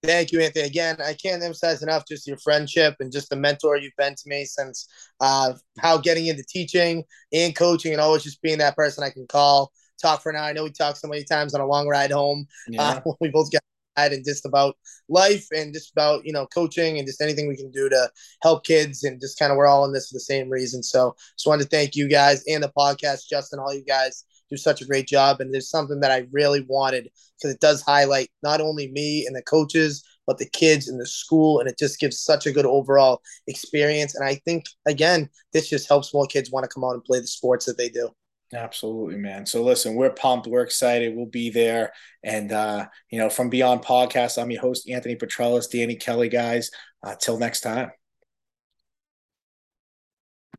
Thank you, Anthony. Again, I can't emphasize enough just your friendship and just the mentor you've been to me since uh, how getting into teaching and coaching and always just being that person I can call talk for now. I know we talked so many times on a long ride home. Yeah. Uh, [LAUGHS] we both get got and just about life and just about you know coaching and just anything we can do to help kids and just kind of we're all in this for the same reason. So just wanted to thank you guys and the podcast, Justin, all you guys do such a great job. And there's something that I really wanted because it does highlight not only me and the coaches, but the kids in the school. And it just gives such a good overall experience. And I think, again, this just helps more kids want to come out and play the sports that they do. Absolutely, man. So listen, we're pumped. We're excited. We'll be there. And, uh, you know, from Beyond Podcast, I'm your host, Anthony Petrellis, Danny Kelly, guys. Uh, till next time.